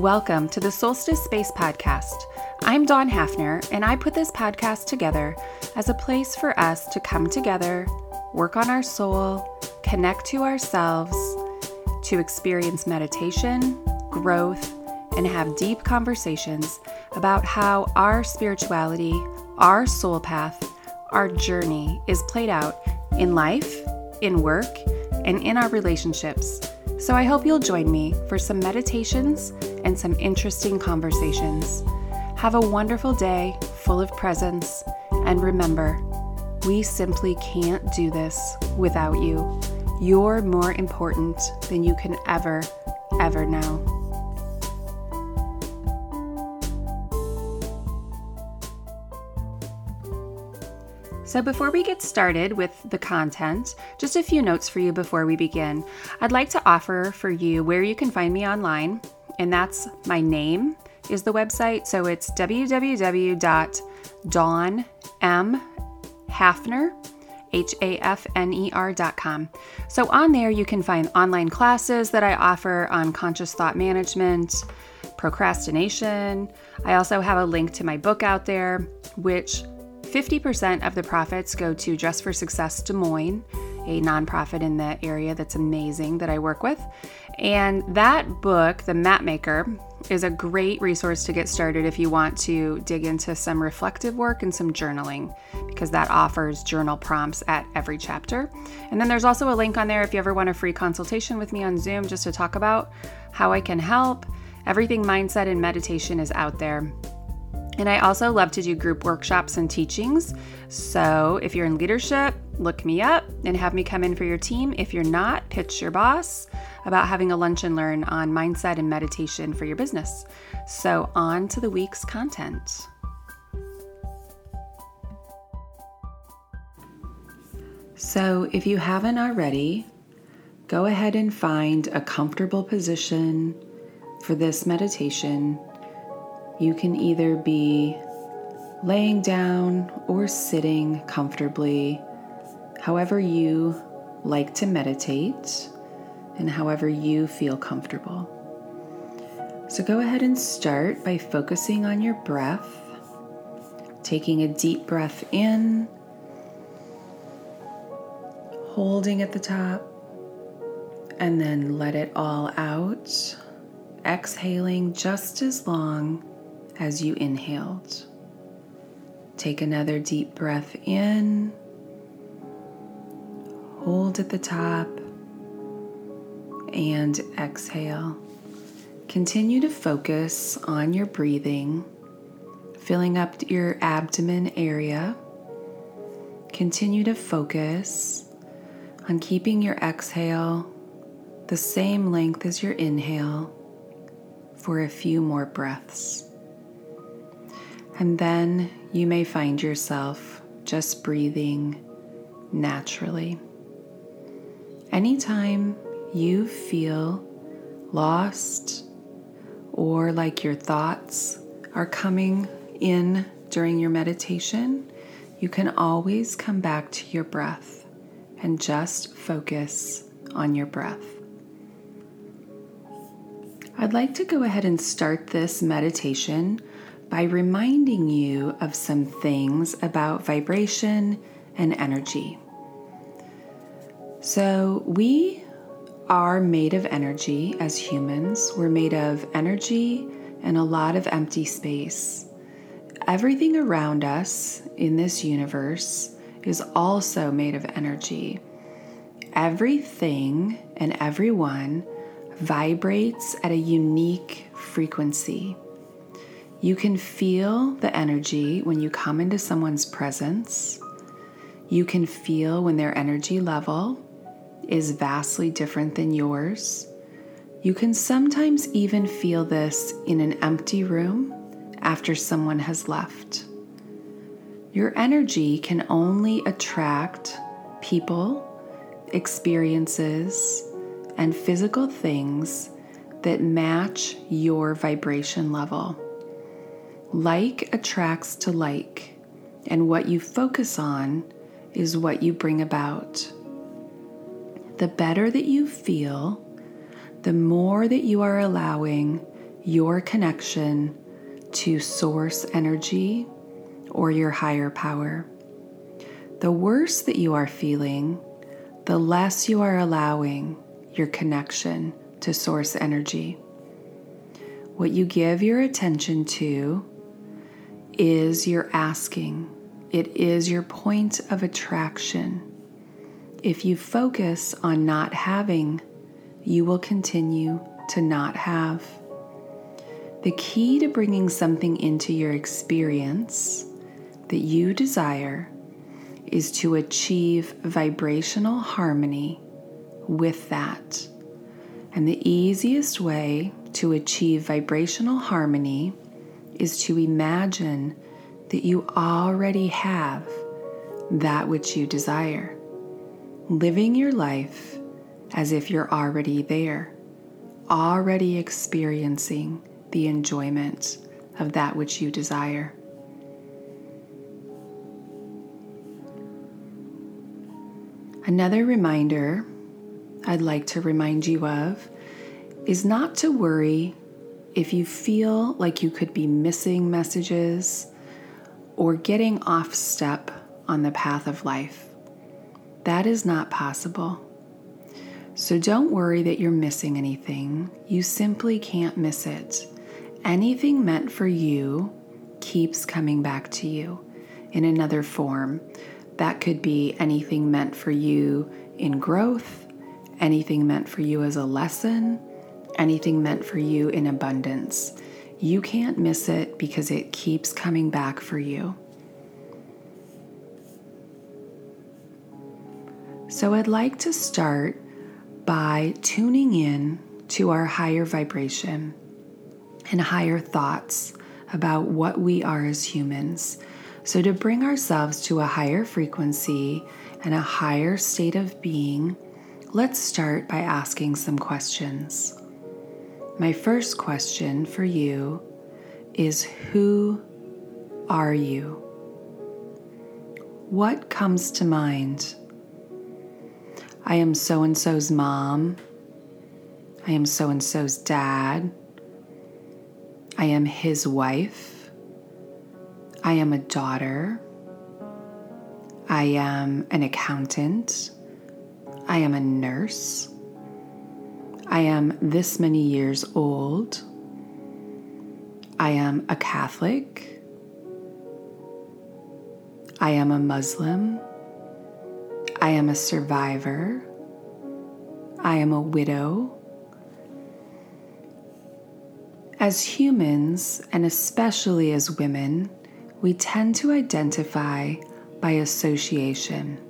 Welcome to the Solstice Space Podcast. I'm Dawn Hafner, and I put this podcast together as a place for us to come together, work on our soul, connect to ourselves, to experience meditation, growth, and have deep conversations about how our spirituality, our soul path, our journey is played out in life, in work, and in our relationships. So I hope you'll join me for some meditations and some interesting conversations. Have a wonderful day full of presence, and remember, we simply can't do this without you. You're more important than you can ever, ever know. So, before we get started with the content, just a few notes for you before we begin. I'd like to offer for you where you can find me online, and that's my name is the website. So it's www.dawnmhafner, H A F N E R.com. So on there, you can find online classes that I offer on conscious thought management, procrastination. I also have a link to my book out there, which 50% of the profits go to Dress for Success Des Moines, a nonprofit in the area that's amazing that I work with. And that book, The Map Maker, is a great resource to get started if you want to dig into some reflective work and some journaling, because that offers journal prompts at every chapter. And then there's also a link on there if you ever want a free consultation with me on Zoom just to talk about how I can help. Everything mindset and meditation is out there. And I also love to do group workshops and teachings. So if you're in leadership, look me up and have me come in for your team. If you're not, pitch your boss about having a lunch and learn on mindset and meditation for your business. So, on to the week's content. So, if you haven't already, go ahead and find a comfortable position for this meditation you can either be laying down or sitting comfortably, however you like to meditate and however you feel comfortable. So go ahead and start by focusing on your breath, taking a deep breath in, holding at the top, and then let it all out, exhaling just as long as you inhaled. Take another deep breath in, hold at the top, and exhale. Continue to focus on your breathing, filling up your abdomen area. Continue to focus on keeping your exhale the same length as your inhale for a few more breaths. And then you may find yourself just breathing naturally. Anytime you feel lost or like your thoughts are coming in during your meditation, you can always come back to your breath and just focus on your breath. I'd like to go ahead and start this meditation by reminding you of some things about vibration and energy. So, we are made of energy as humans. We're made of energy and a lot of empty space. Everything around us in this universe is also made of energy. Everything and everyone vibrates at a unique frequency. You can feel the energy when you come into someone's presence. You can feel when their energy level is vastly different than yours. You can sometimes even feel this in an empty room after someone has left. Your energy can only attract people, experiences, and physical things that match your vibration level. Like attracts to like, and what you focus on is what you bring about. The better that you feel, the more that you are allowing your connection to source energy or your higher power. The worse that you are feeling, the less you are allowing your connection to source energy. What you give your attention to is your asking, it is your point of attraction. If you focus on not having, you will continue to not have. The key to bringing something into your experience that you desire is to achieve vibrational harmony with that. And the easiest way to achieve vibrational harmony is to imagine that you already have that which you desire, living your life as if you're already there, already experiencing the enjoyment of that which you desire. Another reminder I'd like to remind you of is not to worry if you feel like you could be missing messages or getting off step on the path of life. That is not possible. So don't worry that you're missing anything. You simply can't miss it. Anything meant for you keeps coming back to you in another form. That could be anything meant for you in growth, anything meant for you as a lesson, anything meant for you in abundance. You can't miss it because it keeps coming back for you. So, I'd like to start by tuning in to our higher vibration and higher thoughts about what we are as humans. So, to bring ourselves to a higher frequency and a higher state of being, let's start by asking some questions. My first question for you is Who are you? What comes to mind? I am so and so's mom. I am so and so's dad. I am his wife. I am a daughter. I am an accountant. I am a nurse. I am this many years old. I am a Catholic. I am a Muslim. I am a survivor. I am a widow. As humans, and especially as women, we tend to identify by association.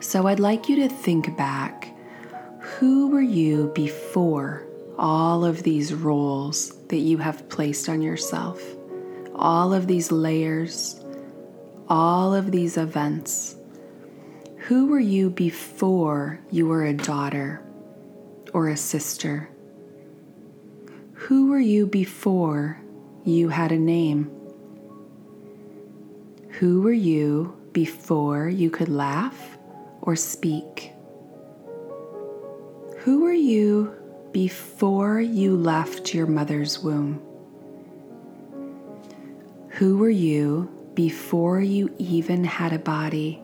So I'd like you to think back who were you before all of these roles that you have placed on yourself, all of these layers, all of these events? Who were you before you were a daughter or a sister? Who were you before you had a name? Who were you before you could laugh or speak? Who were you before you left your mother's womb? Who were you before you even had a body?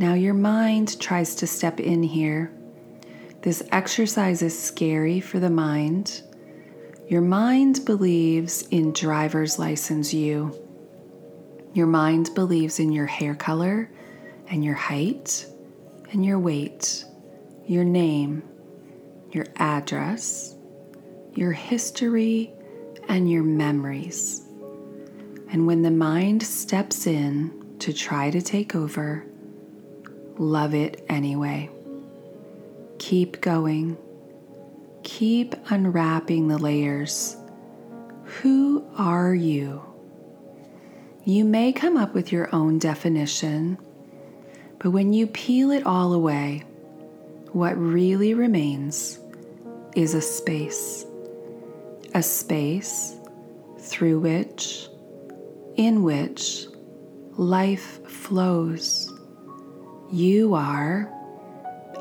Now your mind tries to step in here. This exercise is scary for the mind. Your mind believes in driver's license you. Your mind believes in your hair color and your height and your weight, your name, your address, your history, and your memories. And when the mind steps in to try to take over, love it anyway. Keep going. Keep unwrapping the layers. Who are you? You may come up with your own definition, but when you peel it all away, what really remains is a space. A space through which, in which, life flows you are,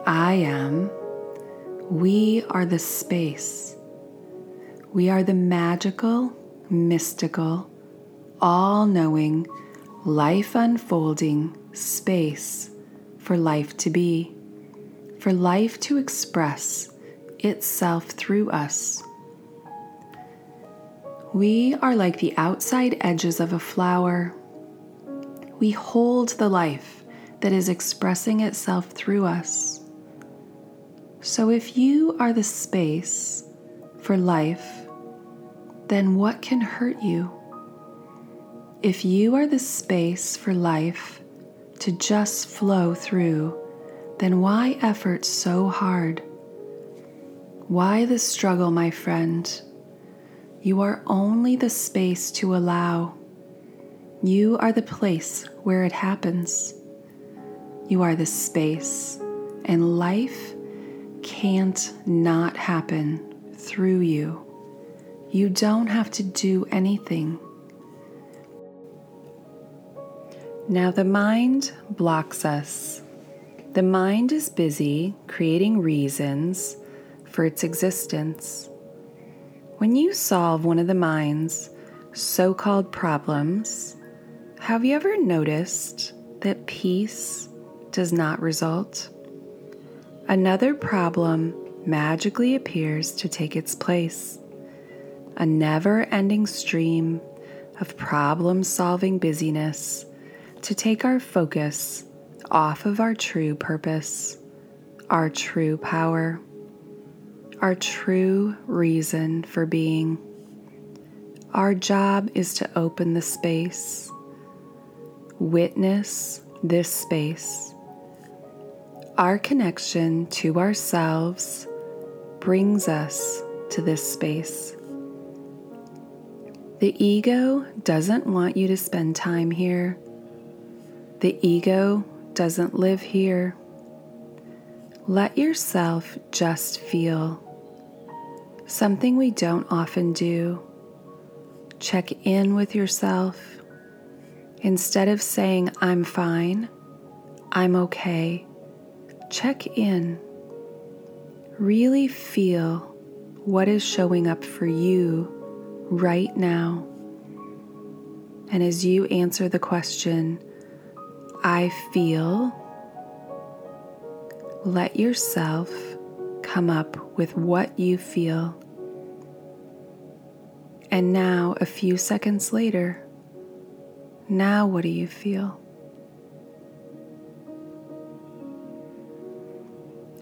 I am, we are the space. We are the magical, mystical, all knowing, life unfolding space for life to be, for life to express itself through us. We are like the outside edges of a flower. We hold the life that is expressing itself through us. So, if you are the space for life, then what can hurt you? If you are the space for life to just flow through, then why effort so hard? Why the struggle, my friend? You are only the space to allow. You are the place where it happens. You are the space, and life can't not happen through you. You don't have to do anything. Now, the mind blocks us. The mind is busy creating reasons for its existence. When you solve one of the mind's so called problems, have you ever noticed that peace does not result? Another problem magically appears to take its place. A never ending stream of problem solving busyness to take our focus off of our true purpose, our true power our true reason for being. Our job is to open the space, witness this space. Our connection to ourselves brings us to this space. The ego doesn't want you to spend time here. The ego doesn't live here. Let yourself just feel something we don't often do. Check in with yourself. Instead of saying, I'm fine, I'm okay, check in. Really feel what is showing up for you right now. And as you answer the question, I feel, let yourself come up with what you feel. And now, a few seconds later, now what do you feel?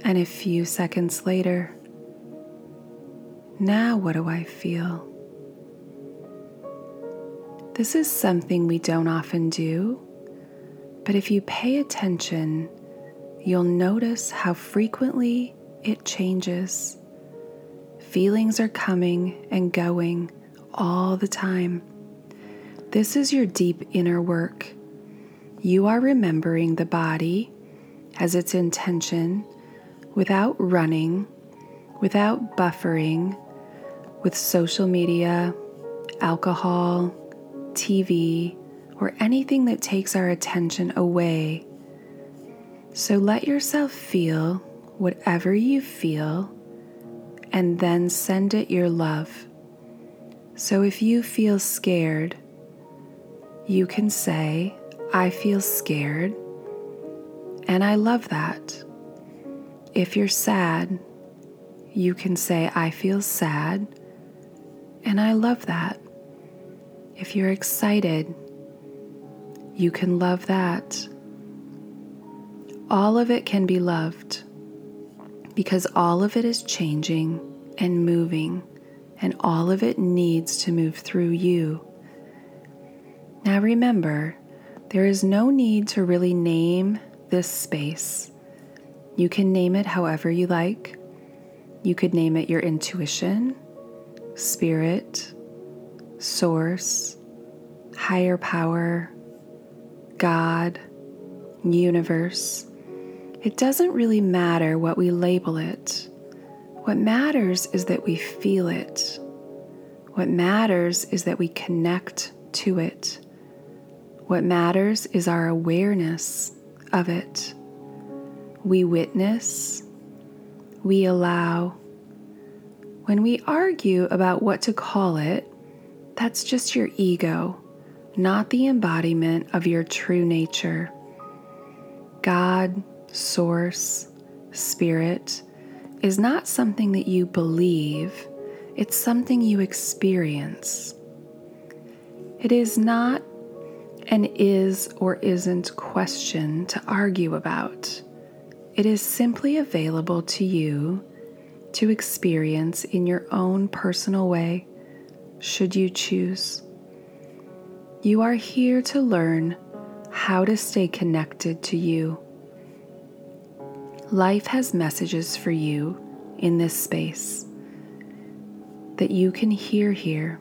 And a few seconds later, now what do I feel? This is something we don't often do, but if you pay attention, you'll notice how frequently it changes. Feelings are coming and going all the time. This is your deep inner work. You are remembering the body as its intention without running, without buffering with social media, alcohol, TV, or anything that takes our attention away. So let yourself feel whatever you feel and then send it your love. So if you feel scared, you can say, I feel scared, and I love that. If you're sad, you can say, I feel sad, and I love that. If you're excited, you can love that. All of it can be loved because all of it is changing and moving, and all of it needs to move through you. Now remember, there is no need to really name this space. You can name it however you like. You could name it your intuition, spirit, source, higher power, God, universe. It doesn't really matter what we label it. What matters is that we feel it. What matters is that we connect to it. What matters is our awareness of it. We witness, we allow, When we argue about what to call it, that's just your ego, not the embodiment of your true nature. God, Source, Spirit is not something that you believe, it's something you experience. It is not an is or isn't question to argue about. It is simply available to you to experience in your own personal way, should you choose. You are here to learn how to stay connected to you. Life has messages for you in this space that you can hear here.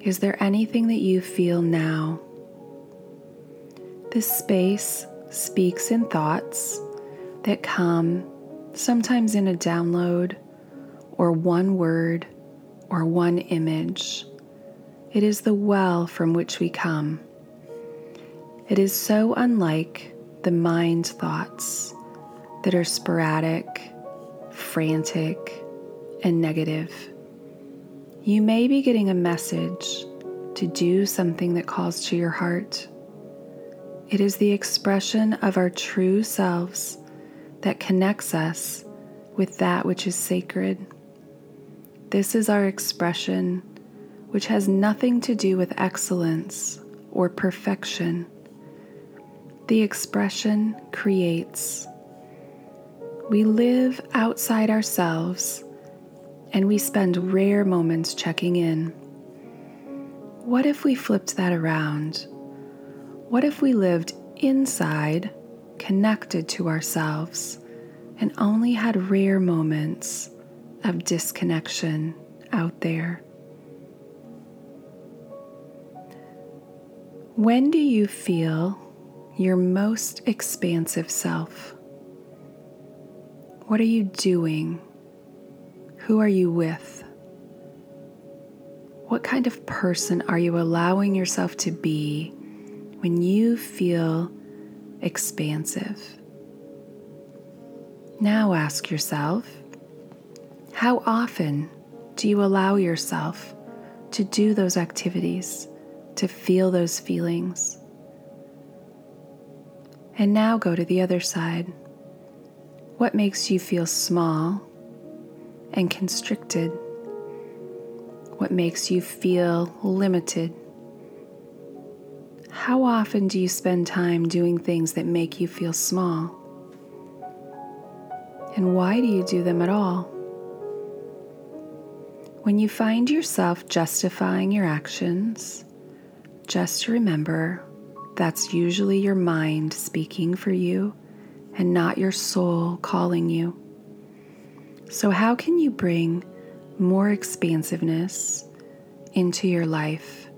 Is there anything that you feel now? This space speaks in thoughts that come sometimes in a download or one word or one image. It is the well from which we come. It is so unlike the mind thoughts that are sporadic, frantic, and negative. You may be getting a message to do something that calls to your heart. It is the expression of our true selves that connects us with that which is sacred. This is our expression, which has nothing to do with excellence or perfection. The expression creates. We live outside ourselves and we spend rare moments checking in. What if we flipped that around? What if we lived inside connected to ourselves and only had rare moments of disconnection out there. When do you feel your most expansive self? What are you doing? Who are you with? What kind of person are you allowing yourself to be when you feel expansive. Now ask yourself how often do you allow yourself to do those activities, to feel those feelings? And now go to the other side. What makes you feel small and constricted? What makes you feel limited how often do you spend time doing things that make you feel small? And why do you do them at all? When you find yourself justifying your actions, just to remember that's usually your mind speaking for you and not your soul calling you. So, how can you bring more expansiveness into your life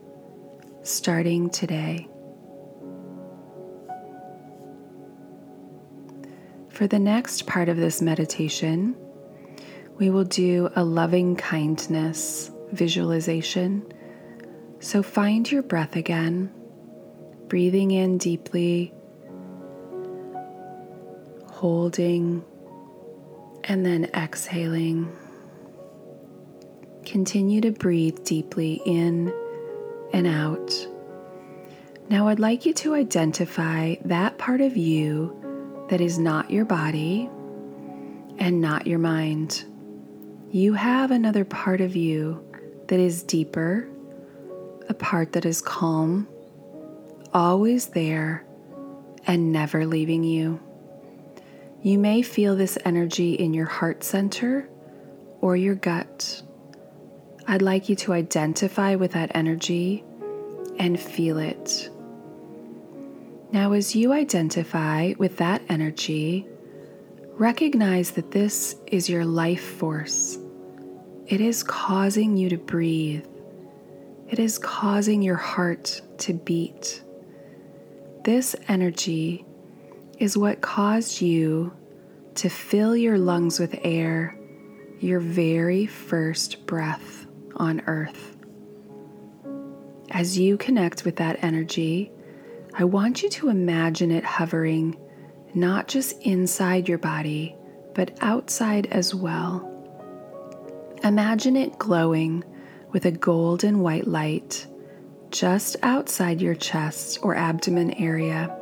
starting today? For the next part of this meditation, we will do a loving kindness visualization. So find your breath again, breathing in deeply, holding, and then exhaling. Continue to breathe deeply in and out. Now, I'd like you to identify that part of you that is not your body and not your mind. You have another part of you that is deeper, a part that is calm, always there, and never leaving you. You may feel this energy in your heart center or your gut. I'd like you to identify with that energy and feel it. Now, as you identify with that energy, recognize that this is your life force. It is causing you to breathe, it is causing your heart to beat. This energy is what caused you to fill your lungs with air your very first breath on earth. As you connect with that energy, I want you to imagine it hovering not just inside your body, but outside as well. Imagine it glowing with a golden white light just outside your chest or abdomen area,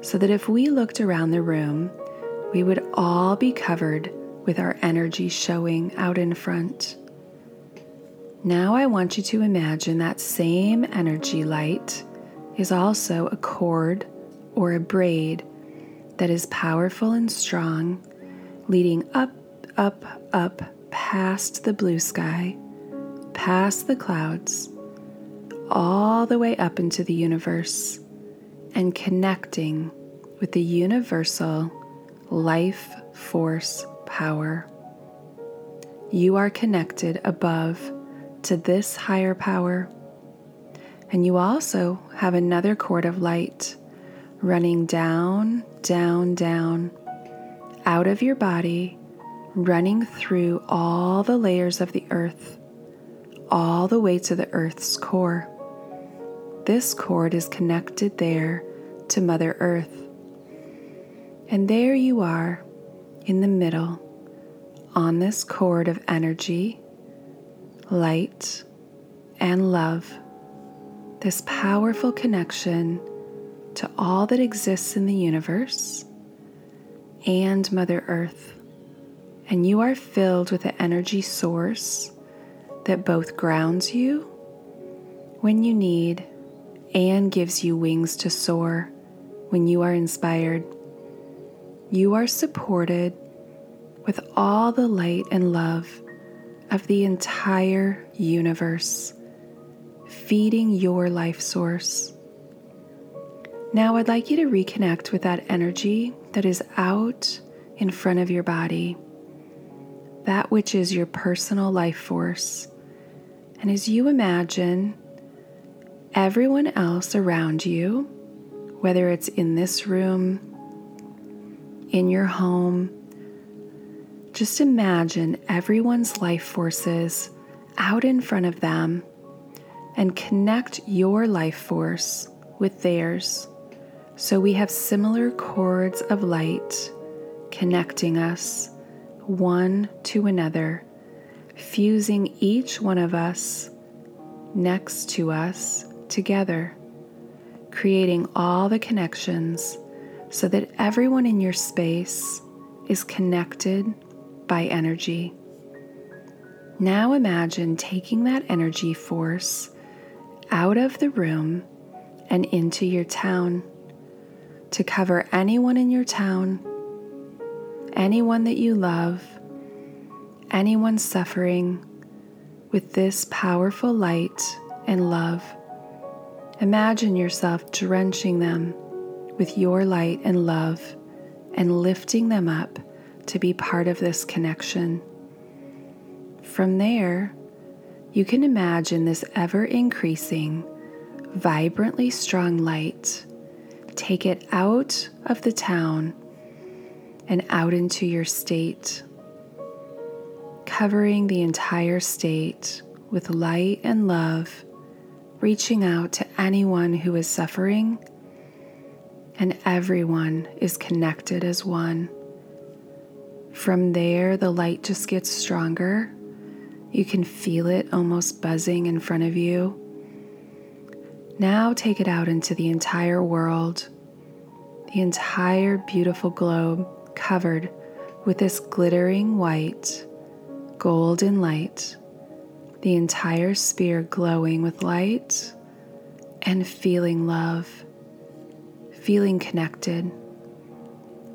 so that if we looked around the room, we would all be covered with our energy showing out in front. Now I want you to imagine that same energy light is also a cord or a braid that is powerful and strong, leading up, up, up past the blue sky, past the clouds, all the way up into the universe, and connecting with the universal life force power. You are connected above to this higher power. And you also have another cord of light running down, down, down, out of your body, running through all the layers of the earth, all the way to the earth's core. This cord is connected there to Mother Earth. And there you are in the middle on this cord of energy light, and love, this powerful connection to all that exists in the universe and Mother Earth. And you are filled with an energy source that both grounds you when you need and gives you wings to soar when you are inspired. You are supported with all the light and love of the entire universe, feeding your life source. Now, I'd like you to reconnect with that energy that is out in front of your body, that which is your personal life force. And as you imagine everyone else around you, whether it's in this room, in your home, just imagine everyone's life forces out in front of them and connect your life force with theirs. So we have similar cords of light connecting us one to another, fusing each one of us next to us together, creating all the connections so that everyone in your space is connected by energy. Now imagine taking that energy force out of the room and into your town to cover anyone in your town, anyone that you love, anyone suffering with this powerful light and love. Imagine yourself drenching them with your light and love and lifting them up to be part of this connection. From there, you can imagine this ever increasing, vibrantly strong light. Take it out of the town and out into your state, covering the entire state with light and love, reaching out to anyone who is suffering, and everyone is connected as one. From there, the light just gets stronger. You can feel it almost buzzing in front of you. Now take it out into the entire world, the entire beautiful globe covered with this glittering white, golden light, the entire sphere glowing with light and feeling love, feeling connected,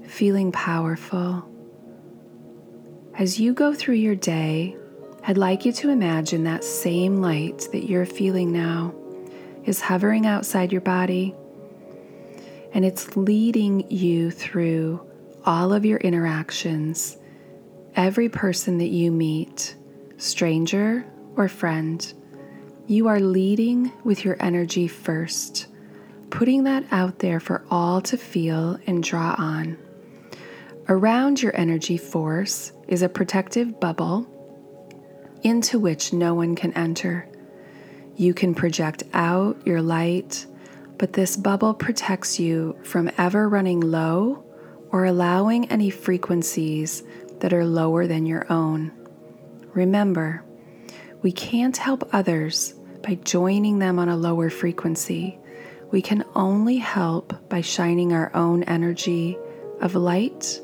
feeling powerful. As you go through your day, I'd like you to imagine that same light that you're feeling now is hovering outside your body and it's leading you through all of your interactions, every person that you meet, stranger or friend. You are leading with your energy first, putting that out there for all to feel and draw on. Around your energy force is a protective bubble into which no one can enter. You can project out your light, but this bubble protects you from ever running low or allowing any frequencies that are lower than your own. Remember, we can't help others by joining them on a lower frequency. We can only help by shining our own energy of light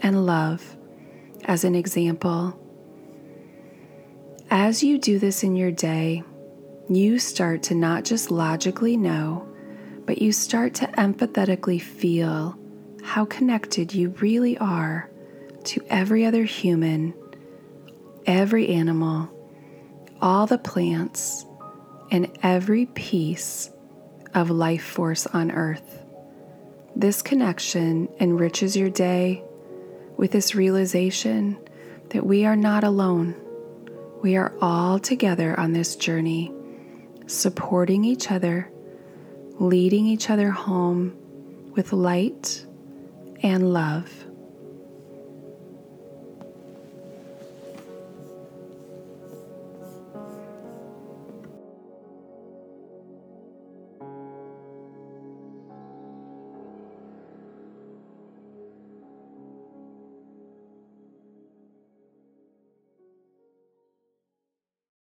and love as an example. As you do this in your day, you start to not just logically know, but you start to empathetically feel how connected you really are to every other human, every animal, all the plants, and every piece of life force on earth. This connection enriches your day with this realization that we are not alone. We are all together on this journey, supporting each other, leading each other home with light and love.